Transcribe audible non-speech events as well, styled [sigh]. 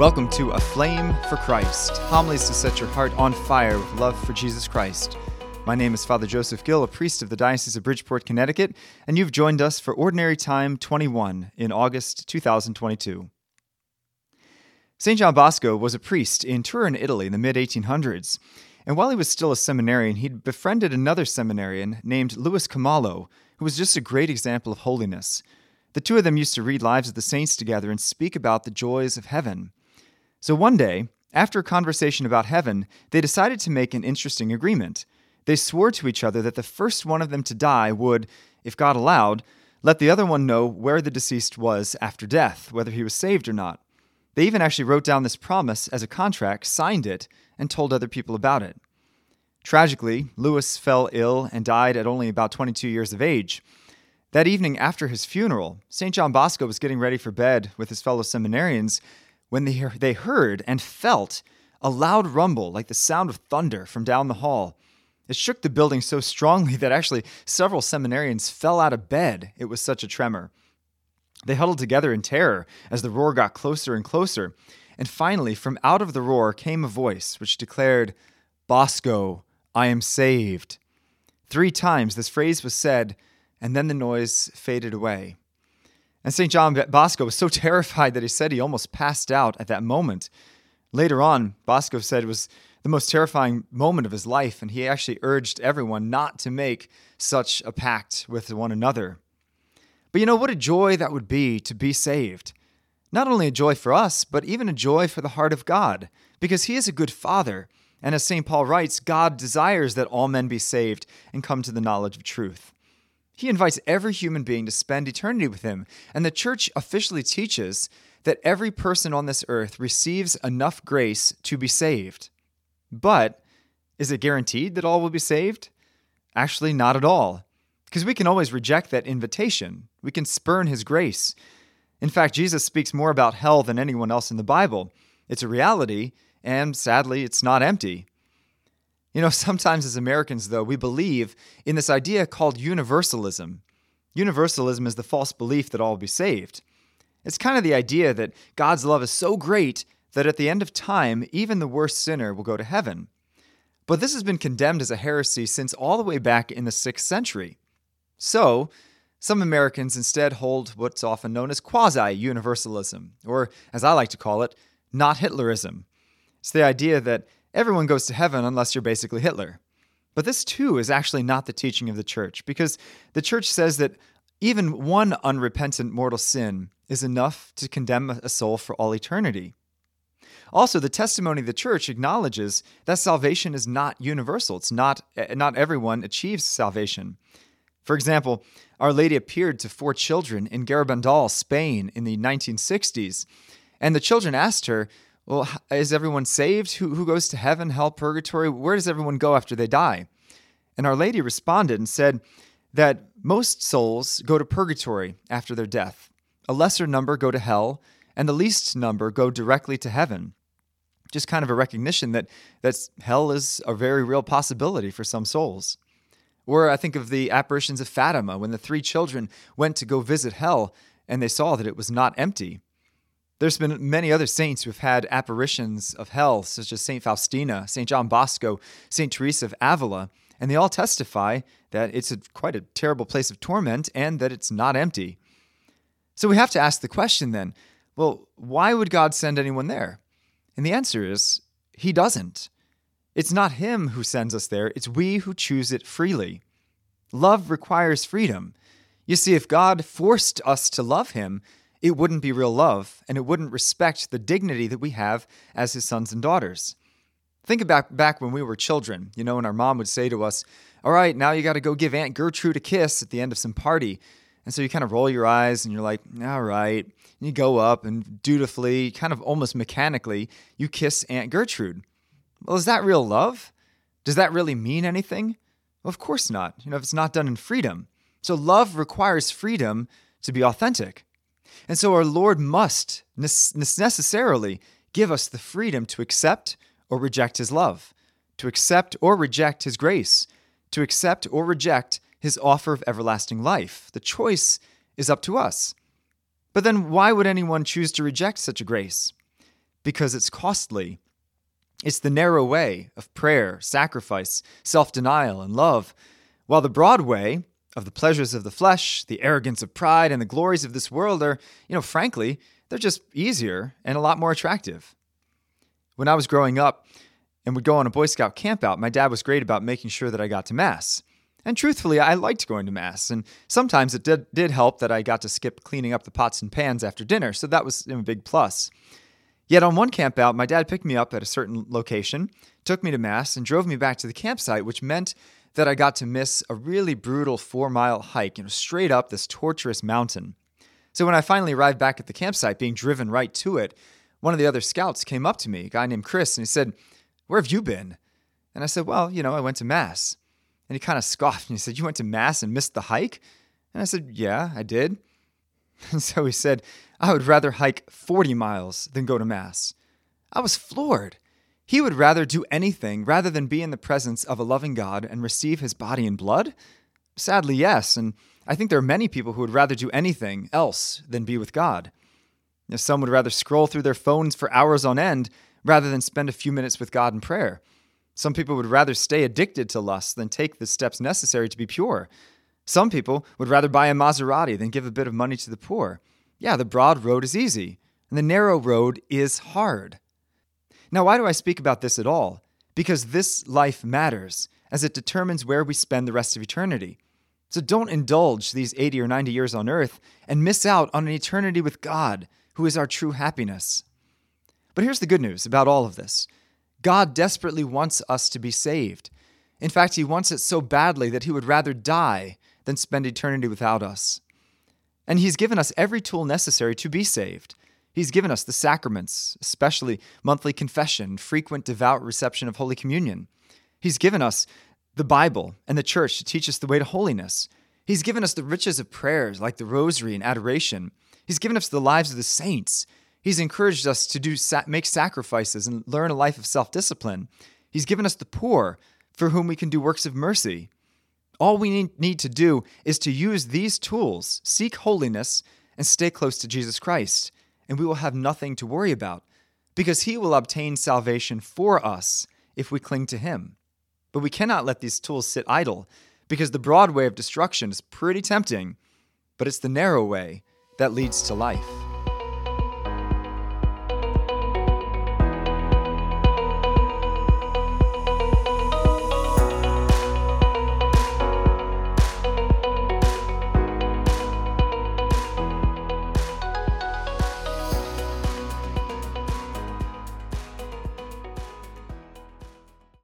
Welcome to A Flame for Christ, homilies to set your heart on fire with love for Jesus Christ. My name is Father Joseph Gill, a priest of the Diocese of Bridgeport, Connecticut, and you've joined us for Ordinary Time 21 in August 2022. St. John Bosco was a priest in Turin, Italy in the mid 1800s, and while he was still a seminarian, he'd befriended another seminarian named Louis Comollo, who was just a great example of holiness. The two of them used to read Lives of the Saints together and speak about the joys of heaven. So one day, after a conversation about heaven, they decided to make an interesting agreement. They swore to each other that the first one of them to die would, if God allowed, let the other one know where the deceased was after death, whether he was saved or not. They even actually wrote down this promise as a contract, signed it, and told other people about it. Tragically, Louis fell ill and died at only about 22 years of age. That evening after his funeral, St. John Bosco was getting ready for bed with his fellow seminarians when they, they heard and felt a loud rumble like the sound of thunder from down the hall. It shook the building so strongly that actually several seminarians fell out of bed. It was such a tremor. They huddled together in terror as the roar got closer and closer. And finally, from out of the roar came a voice which declared, Bosco, I am saved. Three times this phrase was said, and then the noise faded away. And St. John Bosco was so [laughs] terrified that he said he almost passed out at that moment. Later on, Bosco said it was the most terrifying moment of his life, and he actually urged everyone not to make such a pact with one another. But you know, what a joy that would be to be saved. Not only a joy for us, but even a joy for the heart of God, because He is a good Father. And as St. Paul writes, God desires that all men be saved and come to the knowledge of truth. He invites every human being to spend eternity with him. And the church officially teaches that every person on this earth receives enough grace to be saved. But is it guaranteed that all will be saved? Actually, not at all. Because we can always reject that invitation, we can spurn his grace. In fact, Jesus speaks more about hell than anyone else in the Bible. It's a reality, and sadly, it's not empty. You know, [laughs] sometimes as Americans, though, we believe in this idea called universalism. Universalism is the false belief that all will be saved. It's kind of the idea that God's love is so great that at the end of time, even the worst sinner will go to heaven. But this has been condemned as a heresy since all the way back in the 6th century. So, some Americans instead hold what's often known as quasi universalism, or as I like to call it, not Hitlerism. It's the idea that everyone goes to heaven unless you're basically Hitler. But this too is actually not the teaching of the church, because the church says that even one unrepentant mortal sin is enough to condemn a soul for all eternity. Also, the testimony of the church acknowledges that salvation is not universal. It's not eh, not everyone achieves salvation. For example, Our Lady appeared to four children in Garabandal, Spain in the 1960s, and the children asked her, well, is everyone saved? Who, who goes to heaven, hell, purgatory? Where does everyone go after they die? And Our Lady responded and said that most souls go to purgatory after their death, a lesser number go to hell, and the least number go directly to heaven. Just kind of a recognition that that's, hell is a very real possibility for some souls. Or I think of the apparitions of Fatima when the three children went to go visit hell and they saw that it was not empty. There's been many other saints who have had apparitions of hell, such as St. Faustina, St. John Bosco, St. Teresa of Avila, and they all testify that it's a, quite a terrible place of torment and that it's not empty. So we have to ask the question then well, why would God send anyone there? And the answer is He doesn't. It's not Him who sends us there, it's we who choose it freely. Love requires freedom. You see, if God forced us to love Him, it wouldn't be real love and it wouldn't respect the dignity that we have as his sons and daughters. Think about back when we were children, you know, and our mom would say to us, All right, now you got to go give Aunt Gertrude a kiss at the end of some party. And so you kind of roll your eyes and you're like, All right. And you go up and dutifully, kind of almost mechanically, you kiss Aunt Gertrude. Well, is that real love? Does that really mean anything? Well, of course not. You know, if it's not done in freedom. So love requires freedom to be authentic. And so our Lord must necessarily give us the freedom to accept or reject His love, to accept or reject His grace, to accept or reject His offer of everlasting life. The choice is up to us. But then why would anyone choose to reject such a grace? because it's costly. It's the narrow way of prayer, sacrifice, self denial, and love, while the broad way of the pleasures of the flesh, the arrogance of pride, and the glories of this world are, you know, frankly, they're just easier and a lot more attractive. When I was growing up and would go on a Boy Scout campout, my dad was great about making sure that I got to Mass. And truthfully, I liked going to Mass, and sometimes it did, did help that I got to skip cleaning up the pots and pans after dinner, so that was a big plus. Yet on one campout, my dad picked me up at a certain location, took me to Mass, and drove me back to the campsite, which meant that I got to miss a really brutal four mile hike, you know, straight up this torturous mountain. So when I finally arrived back at the campsite, being driven right to it, one of the other scouts came up to me, a guy named Chris, and he said, Where have you been? And I said, Well, you know, I went to Mass. And he kind of scoffed and he said, You went to Mass and missed the hike? And I said, Yeah, I did. [laughs] And so he said, I would rather hike 40 miles than go to Mass. I was floored. He would rather do anything rather than be in the presence of a loving God and receive his body and blood? Sadly, yes. And I think there are many people who would rather do anything else than be with God. Some would rather scroll through their phones for hours on end rather than spend a few minutes with God in prayer. Some people would rather stay addicted to lust than take the steps necessary to be pure. Some people would rather buy a Maserati than give a bit of money to the poor. Yeah, the broad road is easy, and the narrow road is hard. Now, why do I speak about this at all? Because this life matters, as it determines where we spend the rest of eternity. So don't indulge these 80 or 90 years on earth and miss out on an eternity with God, who is our true happiness. But here's the good news about all of this God desperately wants us to be saved. In fact, He wants it so badly that He would rather die than spend eternity without us. And He's given us every tool necessary to be saved. He's given us the sacraments, especially monthly confession, frequent devout reception of Holy Communion. He's given us the Bible and the church to teach us the way to holiness. He's given us the riches of prayers like the rosary and adoration. He's given us the lives of the saints. He's encouraged us to do make sacrifices and learn a life of self-discipline. He's given us the poor for whom we can do works of mercy. All we need to do is to use these tools, seek holiness, and stay close to Jesus Christ, and we will have nothing to worry about because he will obtain salvation for us if we cling to him. But we cannot let these tools sit idle because the broad way of destruction is pretty tempting, but it's the narrow way that leads to life.